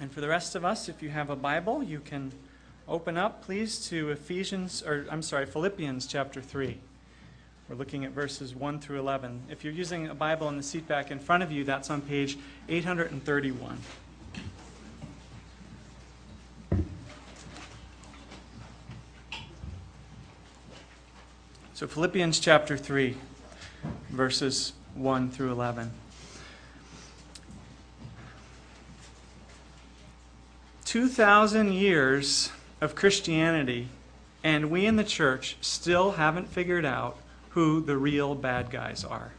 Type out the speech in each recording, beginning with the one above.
And for the rest of us, if you have a Bible, you can open up, please, to Ephesians, or I'm sorry, Philippians chapter 3. We're looking at verses 1 through 11. If you're using a Bible in the seat back in front of you, that's on page 831. So, Philippians chapter 3, verses 1 through 11. 2,000 years of Christianity, and we in the church still haven't figured out who the real bad guys are.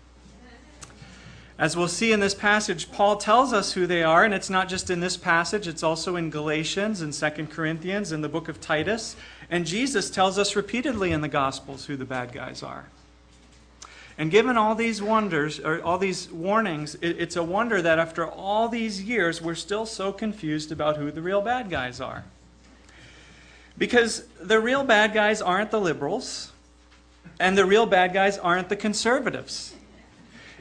As we'll see in this passage, Paul tells us who they are, and it's not just in this passage, it's also in Galatians and 2 Corinthians and the book of Titus. And Jesus tells us repeatedly in the Gospels who the bad guys are. And given all these wonders, or all these warnings, it's a wonder that after all these years, we're still so confused about who the real bad guys are. Because the real bad guys aren't the liberals, and the real bad guys aren't the conservatives.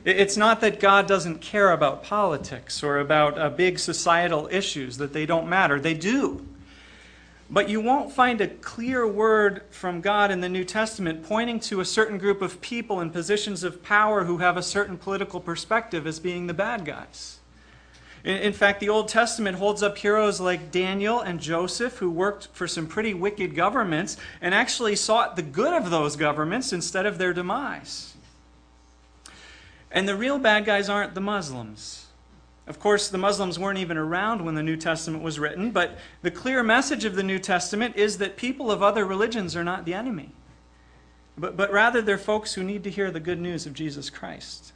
It's not that God doesn't care about politics or about uh, big societal issues, that they don't matter. They do. But you won't find a clear word from God in the New Testament pointing to a certain group of people in positions of power who have a certain political perspective as being the bad guys. In fact, the Old Testament holds up heroes like Daniel and Joseph, who worked for some pretty wicked governments and actually sought the good of those governments instead of their demise. And the real bad guys aren't the Muslims. Of course, the Muslims weren't even around when the New Testament was written, but the clear message of the New Testament is that people of other religions are not the enemy, but, but rather they're folks who need to hear the good news of Jesus Christ.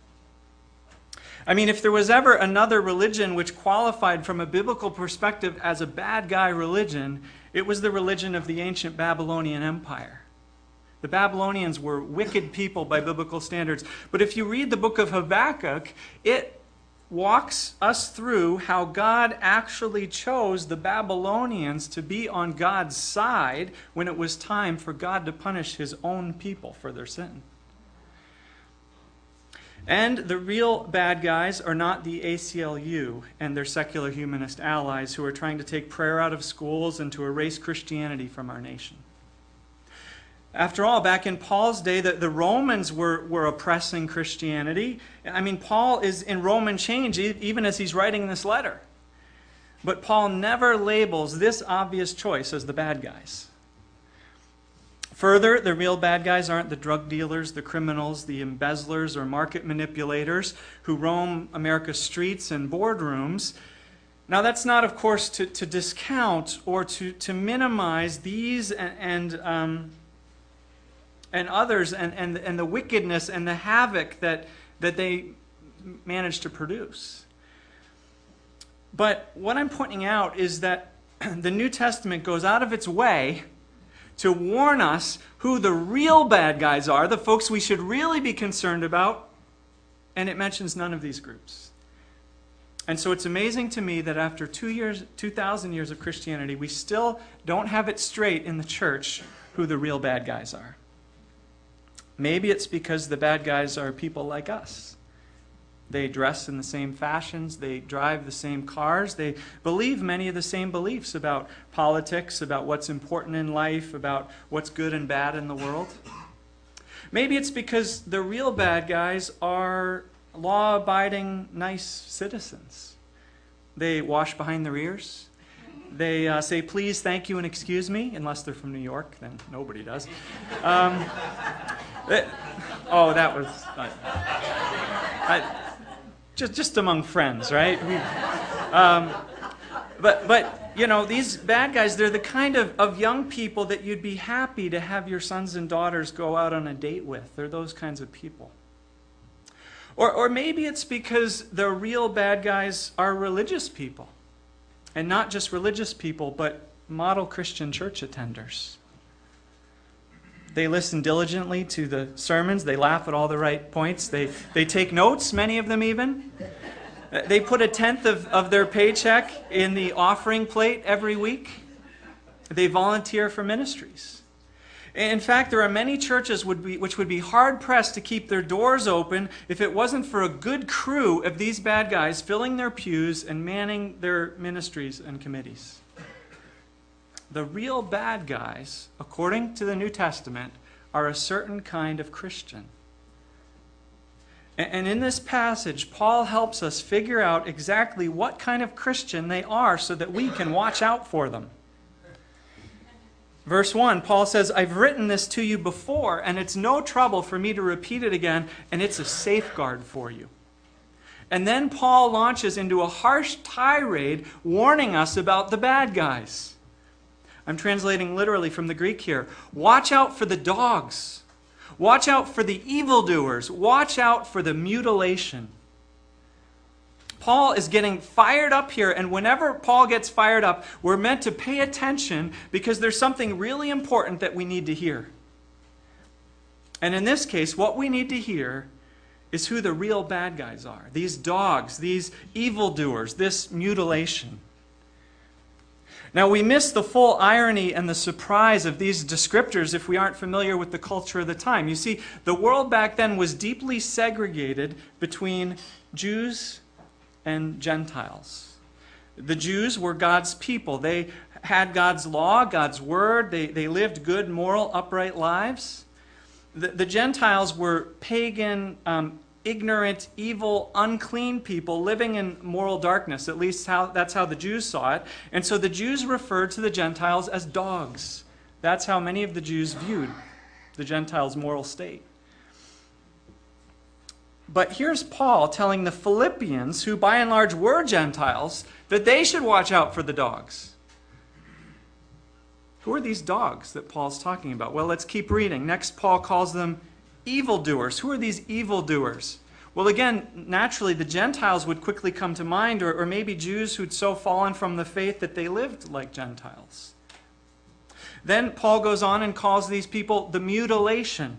I mean, if there was ever another religion which qualified from a biblical perspective as a bad guy religion, it was the religion of the ancient Babylonian Empire. The Babylonians were wicked people by biblical standards. But if you read the book of Habakkuk, it walks us through how God actually chose the Babylonians to be on God's side when it was time for God to punish his own people for their sin. And the real bad guys are not the ACLU and their secular humanist allies who are trying to take prayer out of schools and to erase Christianity from our nation. After all, back in Paul's day, the, the Romans were, were oppressing Christianity. I mean, Paul is in Roman chains even as he's writing this letter. But Paul never labels this obvious choice as the bad guys. Further, the real bad guys aren't the drug dealers, the criminals, the embezzlers, or market manipulators who roam America's streets and boardrooms. Now, that's not, of course, to, to discount or to, to minimize these and, and um, and others and, and, and the wickedness and the havoc that, that they manage to produce. But what I'm pointing out is that the New Testament goes out of its way to warn us who the real bad guys are, the folks we should really be concerned about, and it mentions none of these groups. And so it's amazing to me that after two years, 2,000 years of Christianity, we still don't have it straight in the church who the real bad guys are. Maybe it's because the bad guys are people like us. They dress in the same fashions, they drive the same cars, they believe many of the same beliefs about politics, about what's important in life, about what's good and bad in the world. Maybe it's because the real bad guys are law abiding, nice citizens. They wash behind their ears. They uh, say please, thank you, and excuse me, unless they're from New York, then nobody does. Um, oh, that was. I, just, just among friends, right? Um, but, but, you know, these bad guys, they're the kind of, of young people that you'd be happy to have your sons and daughters go out on a date with. They're those kinds of people. Or, or maybe it's because the real bad guys are religious people. And not just religious people, but model Christian church attenders. They listen diligently to the sermons. They laugh at all the right points. They, they take notes, many of them even. They put a tenth of, of their paycheck in the offering plate every week. They volunteer for ministries. In fact, there are many churches would be, which would be hard pressed to keep their doors open if it wasn't for a good crew of these bad guys filling their pews and manning their ministries and committees. The real bad guys, according to the New Testament, are a certain kind of Christian. And in this passage, Paul helps us figure out exactly what kind of Christian they are so that we can watch out for them. Verse 1, Paul says, I've written this to you before, and it's no trouble for me to repeat it again, and it's a safeguard for you. And then Paul launches into a harsh tirade warning us about the bad guys. I'm translating literally from the Greek here. Watch out for the dogs. Watch out for the evildoers. Watch out for the mutilation. Paul is getting fired up here, and whenever Paul gets fired up, we're meant to pay attention because there's something really important that we need to hear. And in this case, what we need to hear is who the real bad guys are these dogs, these evildoers, this mutilation. Now, we miss the full irony and the surprise of these descriptors if we aren't familiar with the culture of the time. You see, the world back then was deeply segregated between Jews and Gentiles. The Jews were God's people. They had God's law, God's word. They, they lived good, moral, upright lives. The, the Gentiles were pagan, um, ignorant, evil, unclean people living in moral darkness. At least how, that's how the Jews saw it. And so the Jews referred to the Gentiles as dogs. That's how many of the Jews viewed the Gentiles' moral state. But here's Paul telling the Philippians, who by and large were Gentiles, that they should watch out for the dogs. Who are these dogs that Paul's talking about? Well, let's keep reading. Next, Paul calls them evildoers. Who are these evildoers? Well, again, naturally, the Gentiles would quickly come to mind, or, or maybe Jews who'd so fallen from the faith that they lived like Gentiles. Then Paul goes on and calls these people the mutilation.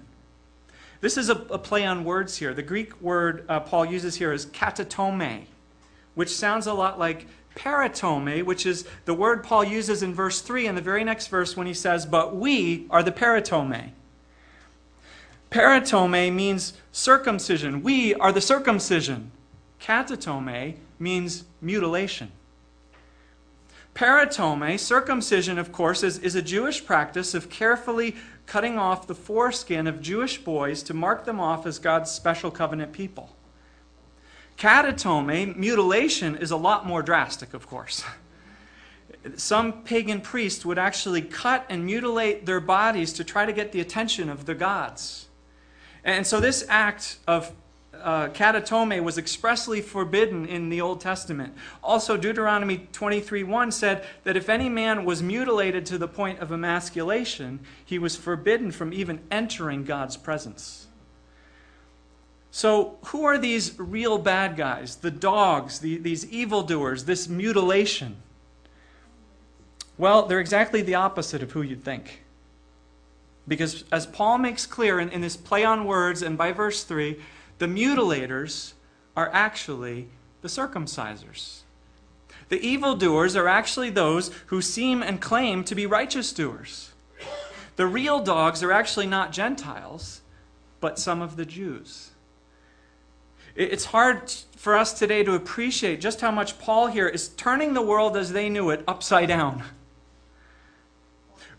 This is a, a play on words here. The Greek word uh, Paul uses here is katatome, which sounds a lot like peritome, which is the word Paul uses in verse 3 in the very next verse when he says, But we are the peritome. Peritome means circumcision. We are the circumcision. Katatome means mutilation. Peritome, circumcision, of course, is, is a Jewish practice of carefully cutting off the foreskin of Jewish boys to mark them off as God's special covenant people. Katatome, mutilation, is a lot more drastic, of course. Some pagan priests would actually cut and mutilate their bodies to try to get the attention of the gods. And so this act of uh, katatome was expressly forbidden in the Old Testament. Also, Deuteronomy 23:1 said that if any man was mutilated to the point of emasculation, he was forbidden from even entering God's presence. So, who are these real bad guys? The dogs, the, these evildoers, this mutilation? Well, they're exactly the opposite of who you'd think. Because as Paul makes clear in, in this play on words and by verse 3, the mutilators are actually the circumcisers. The evildoers are actually those who seem and claim to be righteous doers. The real dogs are actually not Gentiles, but some of the Jews. It's hard for us today to appreciate just how much Paul here is turning the world as they knew it upside down.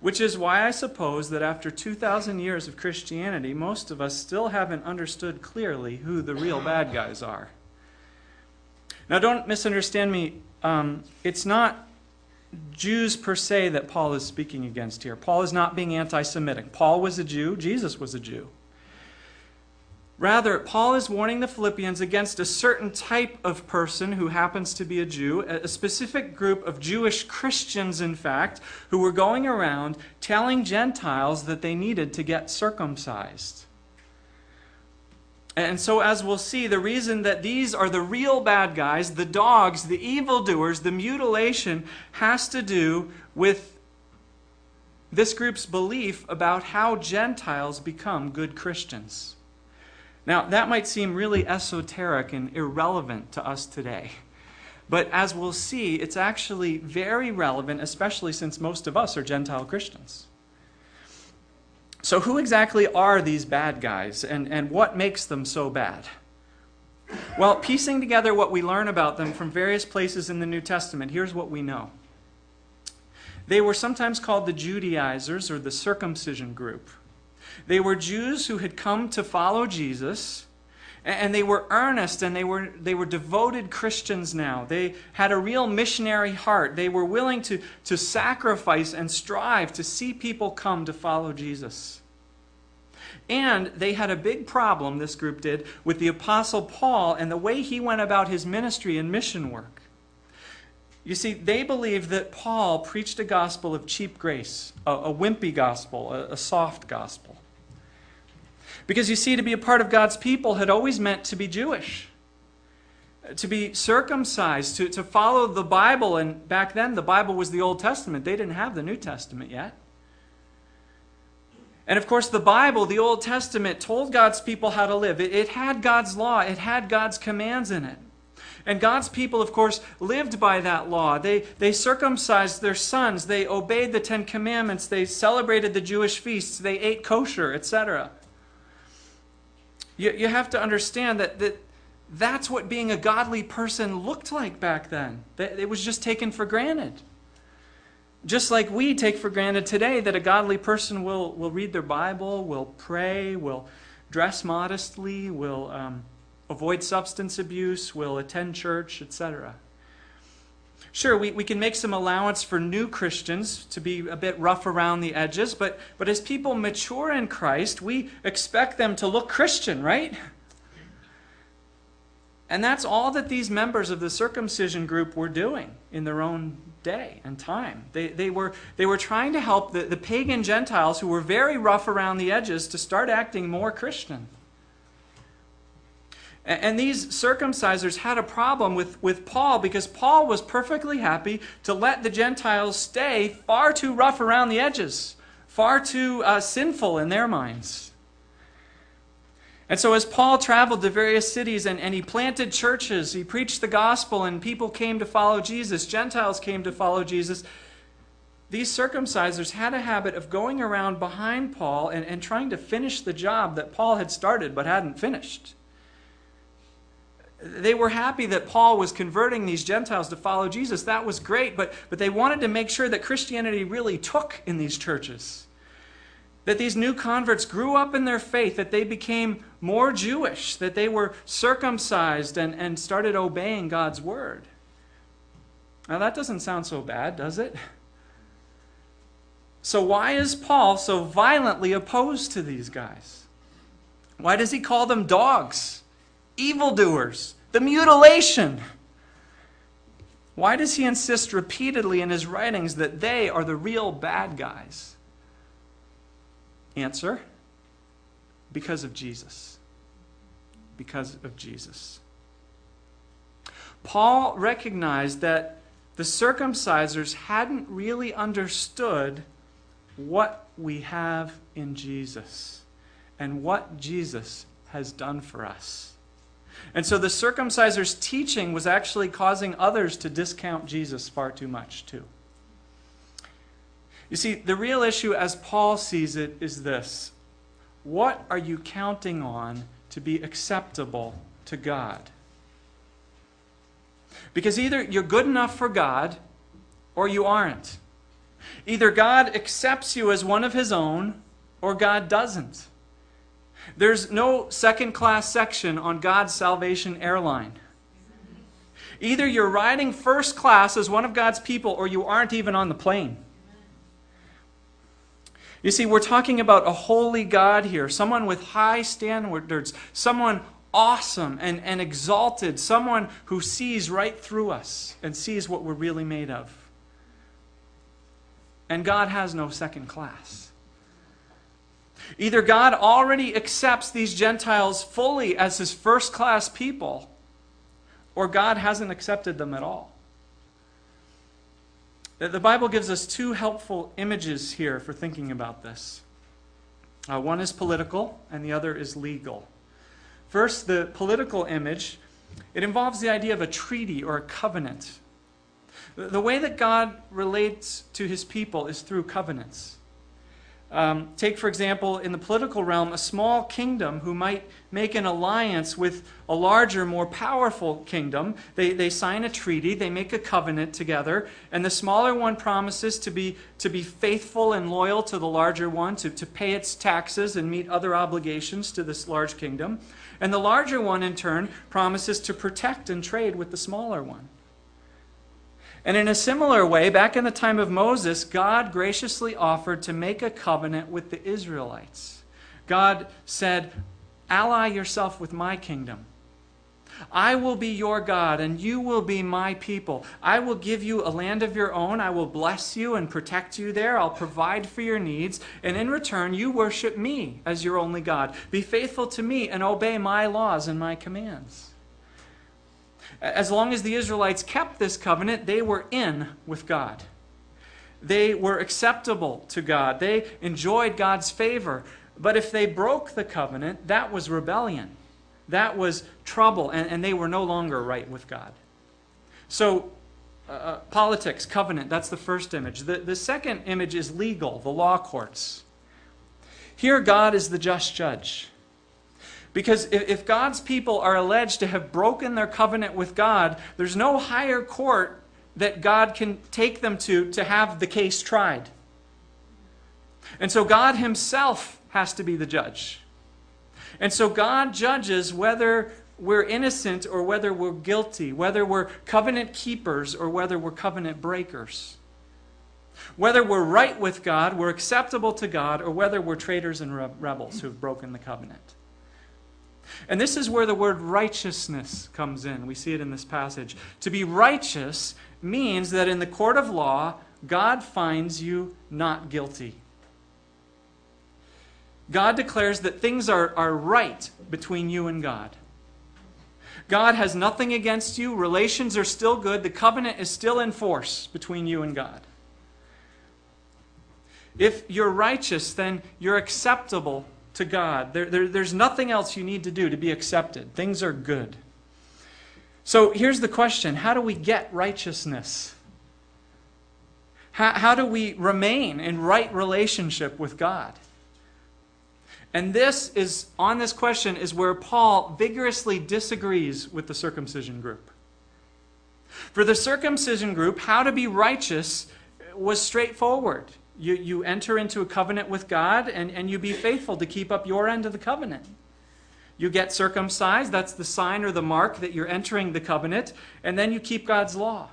Which is why I suppose that after 2,000 years of Christianity, most of us still haven't understood clearly who the real bad guys are. Now, don't misunderstand me. Um, it's not Jews per se that Paul is speaking against here. Paul is not being anti Semitic. Paul was a Jew, Jesus was a Jew. Rather, Paul is warning the Philippians against a certain type of person who happens to be a Jew, a specific group of Jewish Christians, in fact, who were going around telling Gentiles that they needed to get circumcised. And so, as we'll see, the reason that these are the real bad guys, the dogs, the evildoers, the mutilation, has to do with this group's belief about how Gentiles become good Christians. Now, that might seem really esoteric and irrelevant to us today. But as we'll see, it's actually very relevant, especially since most of us are Gentile Christians. So, who exactly are these bad guys, and, and what makes them so bad? Well, piecing together what we learn about them from various places in the New Testament, here's what we know. They were sometimes called the Judaizers or the circumcision group. They were Jews who had come to follow Jesus, and they were earnest and they were, they were devoted Christians now. They had a real missionary heart. They were willing to, to sacrifice and strive to see people come to follow Jesus. And they had a big problem, this group did, with the Apostle Paul and the way he went about his ministry and mission work. You see, they believed that Paul preached a gospel of cheap grace, a, a wimpy gospel, a, a soft gospel. Because you see, to be a part of God's people had always meant to be Jewish, to be circumcised, to, to follow the Bible. And back then, the Bible was the Old Testament. They didn't have the New Testament yet. And of course, the Bible, the Old Testament, told God's people how to live. It, it, had God's law, it had God's commands in it. And God's people, of course, lived by that law. They, they circumcised their sons, they obeyed the Ten Commandments, they celebrated the Jewish feasts, they ate kosher, etc. You, you have to understand that, that that's what being a godly person looked like back then. It was just taken for granted. Just like we take for granted today that a godly person will, will read their Bible, will pray, will dress modestly, will um, avoid substance abuse, will attend church, etc. Sure, we, we can make some allowance for new Christians to be a bit rough around the edges, but, but as people mature in Christ, we expect them to look Christian, right? And that's all that these members of the circumcision group were doing in their own day and time. They, they, were, they were trying to help the, the pagan Gentiles who were very rough around the edges to start acting more Christian. And, these circumcisers had a problem with, with Paul because Paul was perfectly happy to let the Gentiles stay far too rough around the edges, far too uh, sinful in their minds. And so, as Paul traveled to various cities and, and he planted churches, he preached the gospel, and people came to follow Jesus, Gentiles came to follow Jesus. These circumcisers had a habit of going around behind Paul and, and trying to finish the job that Paul had started but hadn't finished. They were happy that Paul was converting these Gentiles to follow Jesus. That was great, but, but they wanted to make sure that Christianity really took in these churches that these new converts grew up in their faith, that they became more Jewish, that they were circumcised and, and started obeying God's word. Now, that doesn't sound so bad, does it? So, why is Paul so violently opposed to these guys? Why does he call them dogs, evildoers, the mutilation? Why does he insist repeatedly in his writings that they are the real bad guys? Answer because of Jesus. Because of Jesus. Paul recognized that the circumcisers hadn't really understood what we have in Jesus and what Jesus has done for us. And so the circumcisers' teaching was actually causing others to discount Jesus far too much, too. You see, the real issue as Paul sees it is this What are you counting on to be acceptable to God? Because either you're good enough for God or you aren't. Either God accepts you as one of his own or God doesn't. There's no second class section on God's salvation airline. Either you're riding first class as one of God's people or you aren't even on the plane. You see, we're talking about a holy God here, someone with high standards, someone awesome and, and exalted, someone who sees right through us and sees what we're really made of. And God has no second class. Either God already accepts these Gentiles fully as his first class people, or God hasn't accepted them at all. The Bible gives us two helpful images here for thinking about this. Uh, one is political, and the other is legal. First, the political image it involves the idea of a treaty or a covenant. The way that God relates to his people is through covenants. Um, take, for example, in the political realm, a small kingdom who might make an alliance with a larger, more powerful kingdom. They, they sign a treaty, they make a covenant together, and the smaller one promises to be, to be faithful and loyal to the larger one, to, to pay its taxes and meet other obligations to this large kingdom. And the larger one, in turn, promises to protect and trade with the smaller one. And in a similar way, back in the time of Moses, God graciously offered to make a covenant with the Israelites. God said, Ally yourself with my kingdom. I will be your God, and you will be my people. I will give you a land of your own. I will bless you and protect you there. I'll provide for your needs. And in return, you worship me as your only God. Be faithful to me and obey my laws and my commands. As long as the Israelites kept this covenant, they were in with God. They were acceptable to God. They enjoyed God's favor. But if they broke the covenant, that was rebellion. That was trouble, and, and they were no longer right with God. So, uh, uh politics, covenant, that's the first image. The, the second image is legal, the law courts. Here, God is the just judge. Because if God's people are alleged to have broken their covenant with God, there's no higher court that God can take them to to have the case tried. And so God Himself has to be the judge. And so God judges whether we're innocent or whether we're guilty, whether we're covenant keepers or whether we're covenant breakers. Whether we're right with God, we're acceptable to God, or whether we're traitors and rebels who've broken the covenant. And this is where the word righteousness comes in. We see it in this passage. To be righteous means that in the court of law, God finds you not guilty. God declares that things are, are right between you and God. God has nothing against you. Relations are still good. The covenant is still in force between you and God. If you're righteous, then you're acceptable to God. There, there, there's nothing else you need to do to be accepted. Things are good. So here's the question How do we get righteousness? How, how do we remain in right relationship with God? And this is, on this question, is where Paul vigorously disagrees with the circumcision group. For the circumcision group, how to be righteous was straightforward. You, you enter into a covenant with God and, and you be faithful to keep up your end of the covenant. You get circumcised, that's the sign or the mark that you're entering the covenant, and then you keep God's law.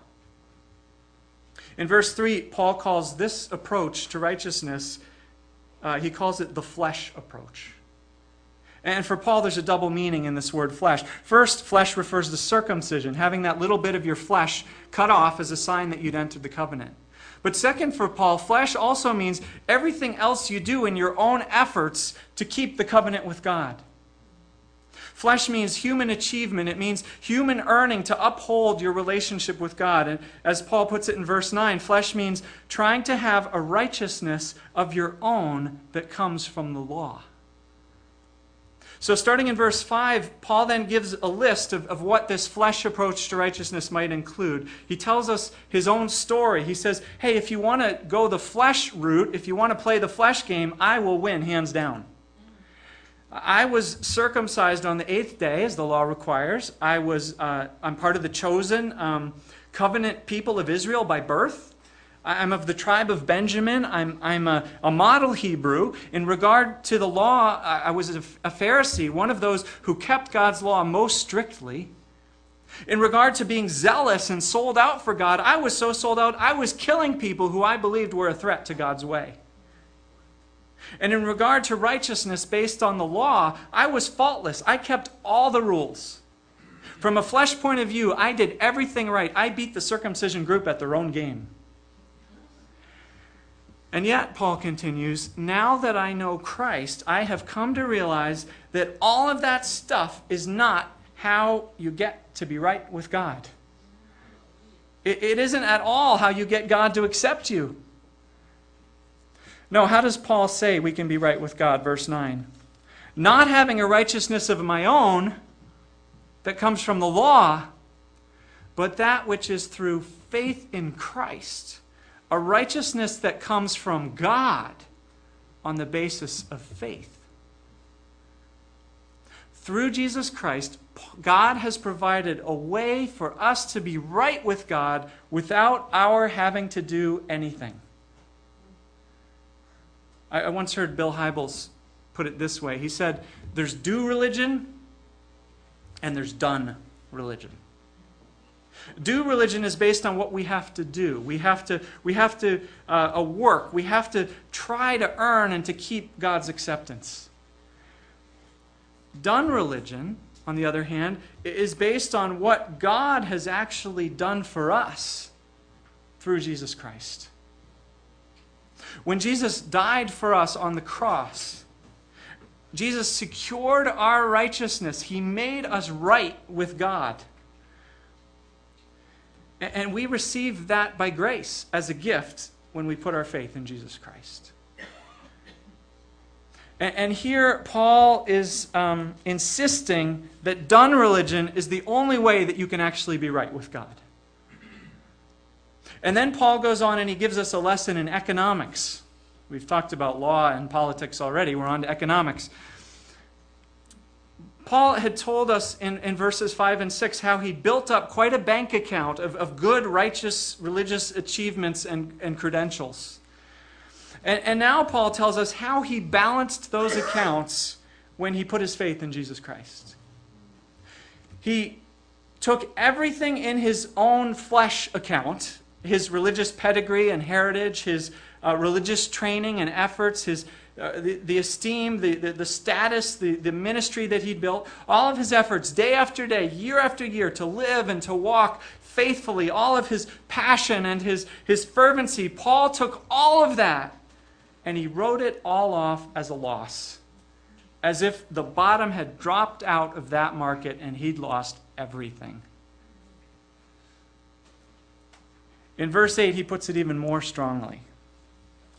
In verse 3, Paul calls this approach to righteousness, uh, he calls it the flesh approach. And for Paul, there's a double meaning in this word flesh. First, flesh refers to circumcision, having that little bit of your flesh cut off as a sign that you'd entered the covenant. But second, for Paul, flesh also means everything else you do in your own efforts to keep the covenant with God. Flesh means human achievement. It means human earning to uphold your relationship with God. And as Paul puts it in verse 9, flesh means trying to have a righteousness of your own that comes from the law. So, starting in verse 5, Paul then gives a list of, of what this flesh approach to righteousness might include. He tells us his own story. He says, Hey, if you want to go the flesh route, if you want to play the flesh game, I will win hands down. I was circumcised on the eighth day, as the law requires. I was, uh, I'm part of the chosen um, covenant people of Israel by birth. I'm of the tribe of Benjamin. I'm, I'm a, a model Hebrew. In regard to the law, I, was a, a Pharisee, one of those who kept God's law most strictly. In regard to being zealous and sold out for God, I was so sold out, I was killing people who I believed were a threat to God's way. And in regard to righteousness based on the law, I was faultless. I kept all the rules. From a flesh point of view, I did everything right. I beat the circumcision group at their own game. And yet, Paul continues, now that I know Christ, I have come to realize that all of that stuff is not how you get to be right with God. It, it isn't at all how you get God to accept you. No, how does Paul say we can be right with God? Verse 9. Not having a righteousness of my own that comes from the law, but that which is through faith in Christ a righteousness that comes from God on the basis of faith. Through Jesus Christ, God has provided a way for us to be right with God without our having to do anything. I, once heard Bill Hybels put it this way. He said, There's do religion and there's done religion. Do religion is based on what we have to do. We have to, we have to uh, work. We have to try to earn and to keep God's acceptance. Done religion, on the other hand, is based on what God has actually done for us through Jesus Christ. When Jesus died for us on the cross, Jesus secured our righteousness. He made us right with God. And we receive that by grace as a gift when we put our faith in Jesus Christ. And here, Paul is um, insisting that done religion is the only way that you can actually be right with God. And then Paul goes on and he gives us a lesson in economics. We've talked about law and politics already. We're on to economics. Paul had told us in, in verses 5 and 6 how he built up quite a bank account of, of good, righteous, religious achievements and, and credentials. And, and now Paul tells us how he balanced those accounts when he put his faith in Jesus Christ. He took everything in his own flesh account his religious pedigree and heritage, his uh, religious training and efforts, his, uh, the, the esteem, the, the, the status, the, the ministry that he'd built, all of his efforts, day after day, year after year, to live and to walk faithfully, all of his passion and his, his fervency, Paul took all of that and he wrote it all off as a loss, as if the bottom had dropped out of that market and he'd lost everything. In verse 8, he puts it even more strongly.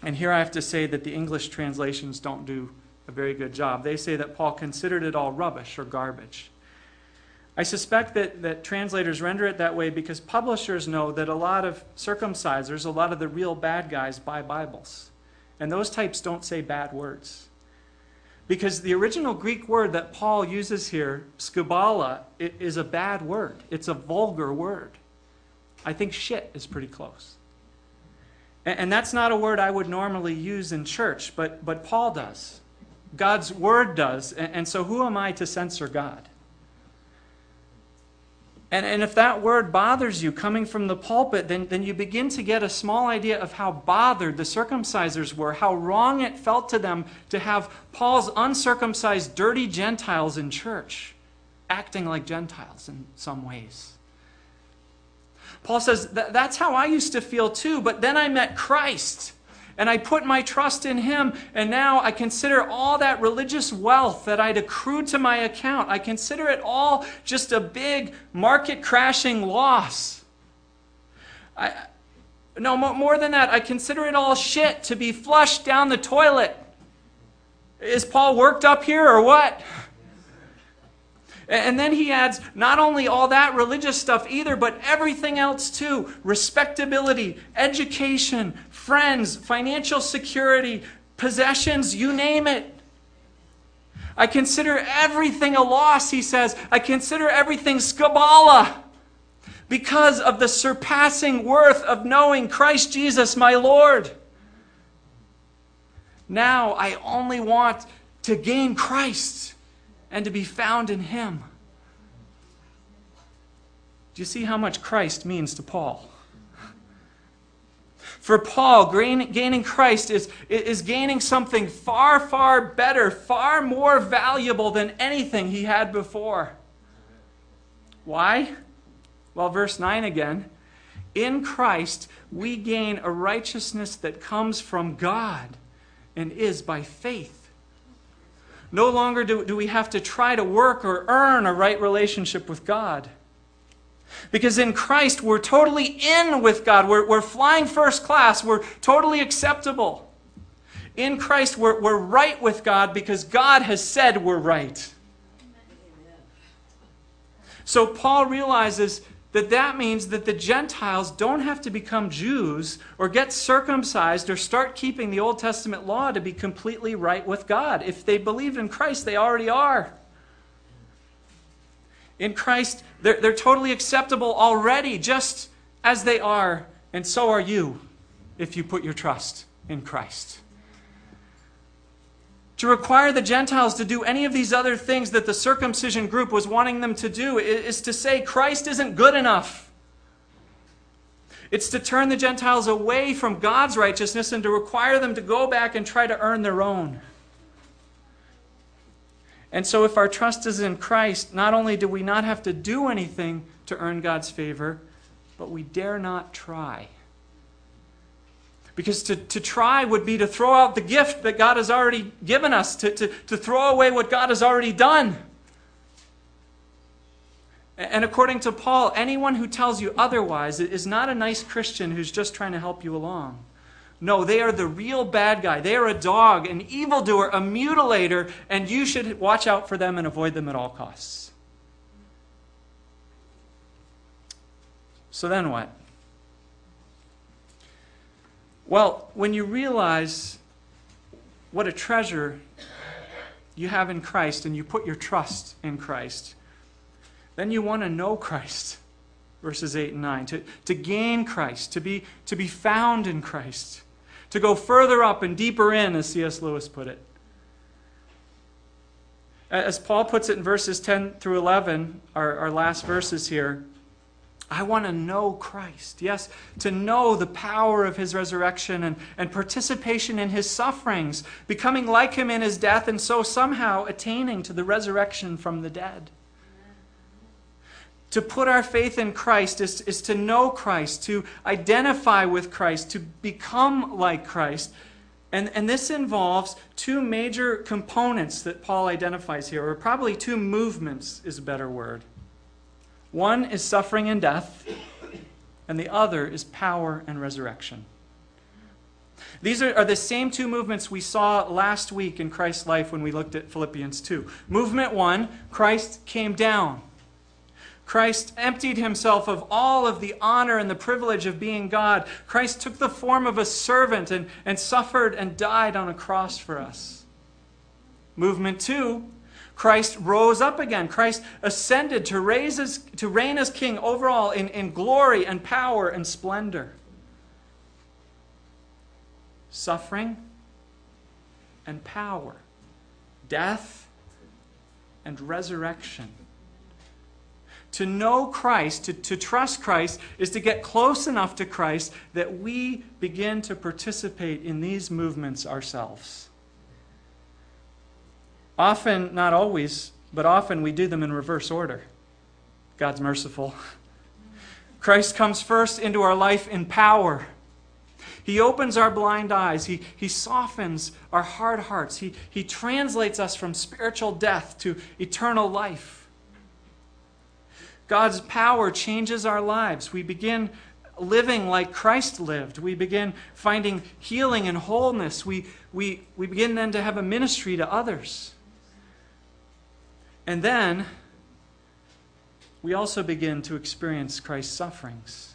And here I have to say that the English translations don't do a very good job. They say that Paul considered it all rubbish or garbage. I suspect that, that translators render it that way because publishers know that a lot of circumcisers, a lot of the real bad guys, buy Bibles. And those types don't say bad words. Because the original Greek word that Paul uses here, skubala, is a bad word. It's a vulgar word. I think shit is pretty close. And, that's not a word I would normally use in church, but, but Paul does. God's word does. And, and so who am I to censor God? And, and if that word bothers you coming from the pulpit, then, then you begin to get a small idea of how bothered the circumcisers were, how wrong it felt to them to have Paul's uncircumcised, dirty Gentiles in church, acting like Gentiles in some ways. Paul says, That's how I used to feel too, but then I met Christ and I put my trust in him, and now I consider all that religious wealth that I'd accrued to my account, I consider it all just a big market crashing loss. I, no, more than that, I consider it all shit to be flushed down the toilet. Is Paul worked up here or what? And then he adds not only all that religious stuff either, but everything else too respectability, education, friends, financial security, possessions, you name it. I consider everything a loss, he says. I consider everything skubala because of the surpassing worth of knowing Christ Jesus, my Lord. Now I only want to gain Christ and to be found in Him. Do you see how much Christ means to Paul? For Paul, gaining Christ is, is gaining something far, far better, far more valuable than anything he had before. Why? Well, verse 9 again. In Christ, we gain a righteousness that comes from God and is by faith. No longer do, do we have to try to work or earn a right relationship with God. Because in Christ, we're totally in with God. We're, we're flying first class. We're totally acceptable. In Christ, we're, we're right with God because God has said we're right. So Paul realizes that that means that the Gentiles don't have to become Jews or get circumcised or start keeping the Old Testament law to be completely right with God. If they believe in Christ, they already are. In Christ, they're, they're totally acceptable already, just as they are, and so are you if you put your trust in Christ. To require the Gentiles to do any of these other things that the circumcision group was wanting them to do is to say Christ isn't good enough. It's to turn the Gentiles away from God's righteousness and to require them to go back and try to earn their own. And so, if our trust is in Christ, not only do we not have to do anything to earn God's favor, but we dare not try. Because to, to try would be to throw out the gift that God has already given us, to, to, to throw away what God has already done. And according to Paul, anyone who tells you otherwise is not a nice Christian who's just trying to help you along. No, they are the real bad guy. They are a dog, an evildoer, a mutilator, and you should watch out for them and avoid them at all costs. So then what? Well, when you realize what a treasure you have in Christ and you put your trust in Christ, then you want to know Christ. Verses 8 and 9. To, to gain Christ, to be, to be found in Christ, to go further up and deeper in, as C.S. Lewis put it. As Paul puts it in verses 10 through 11, our, our last verses here, I want to know Christ. Yes, to know the power of his resurrection and, and participation in his sufferings, becoming like him in his death, and so somehow attaining to the resurrection from the dead. To put our faith in Christ is, is to know Christ, to identify with Christ, to become like Christ. And, and this involves two major components that Paul identifies here, or probably two movements is a better word. One is suffering and death, and the other is power and resurrection. These are, the same two movements we saw last week in Christ's life when we looked at Philippians 2. Movement one Christ came down. Christ emptied himself of all of the honor and the privilege of being God. Christ took the form of a servant and, and suffered and died on a cross for us. Movement two Christ rose up again. Christ ascended to, raise as, to reign as king over all in, in glory and power and splendor. Suffering and power, death and resurrection. To know Christ, to, to trust Christ, is to get close enough to Christ that we begin to participate in these movements ourselves. Often, not always, but often we do them in reverse order. God's merciful. Christ comes first into our life in power. He opens our blind eyes. He, he softens our hard hearts. He, he translates us from spiritual death to eternal life. God's power changes our lives. We begin living like Christ lived. We begin finding healing and wholeness. We, we, we begin then to have a ministry to others. And then we also begin to experience Christ's sufferings.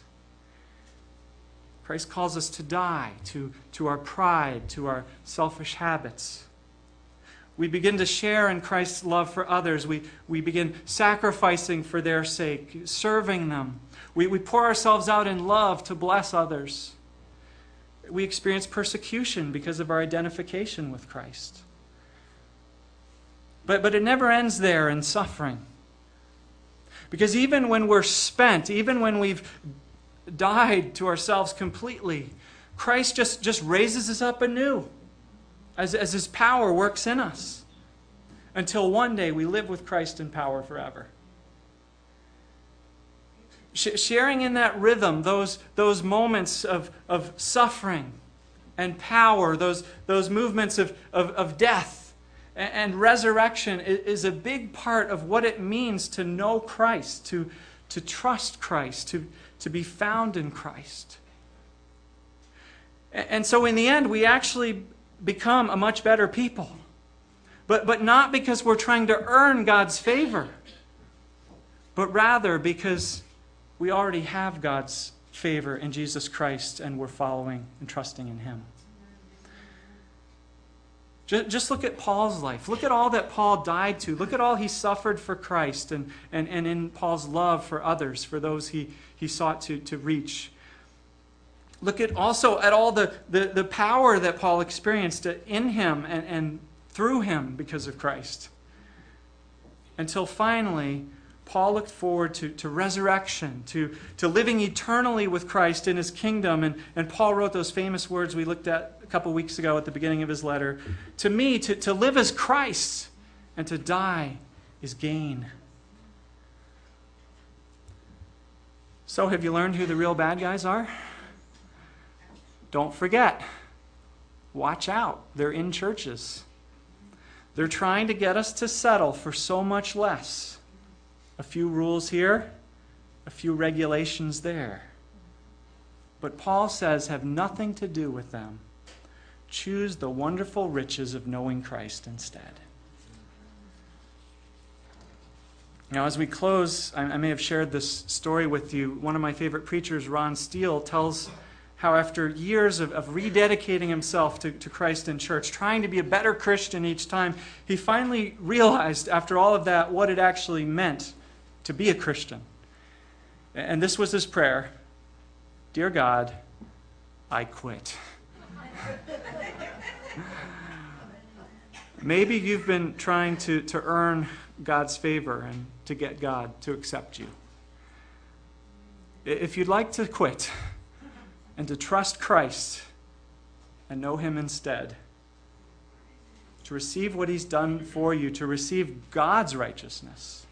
Christ calls us to die to, to our pride, to our selfish habits. We begin to share in Christ's love for others. We, we begin sacrificing for their sake, serving them. We, we pour ourselves out in love to bless others. We experience persecution because of our identification with Christ. But, but it never ends there in suffering. Because even when we're spent, even when we've died to ourselves completely, Christ just, just raises us up anew as, as his power works in us until one day we live with Christ in power forever. Sh- sharing in that rhythm, those, those moments of, of suffering and power, those, those movements of, of, of death and resurrection is a big part of what it means to know Christ, to, to trust Christ, to, to be found in Christ. And so, in the end, we actually become a much better people. But, but not because we're trying to earn God's favor, but rather because we already have God's favor in Jesus Christ and we're following and trusting in Him. Just look at Paul's life. Look at all that Paul died to. Look at all he suffered for Christ and, and, and in Paul's love for others, for those he, he sought to, to reach. Look at also at all the, the, the power that Paul experienced in him and, and through him because of Christ. Until finally, Paul looked forward to, to resurrection, to, to living eternally with Christ in his kingdom. And, and Paul wrote those famous words we looked at couple weeks ago at the beginning of his letter. To me, to, to live as Christ and to die is gain. So, have you learned who the real bad guys are? Don't forget. Watch out. They're in churches. They're trying to get us to settle for so much less a few rules here, a few regulations there. But Paul says have nothing to do with them. Choose the wonderful riches of knowing Christ instead. Now, as we close, I, may have shared this story with you. One of my favorite preachers, Ron Steele, tells how after years of, of rededicating himself to, to Christ in church, trying to be a better Christian each time, he finally realized after all of that what it actually meant to be a Christian. And this was his prayer Dear God, I quit. Maybe you've been trying to, to earn God's favor and to get God to accept you. If you'd like to quit and to trust Christ and know Him instead, to receive what He's done for you, to receive God's righteousness,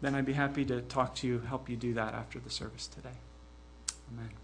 then I'd be happy to talk to you, help you do that after the service today. Amen.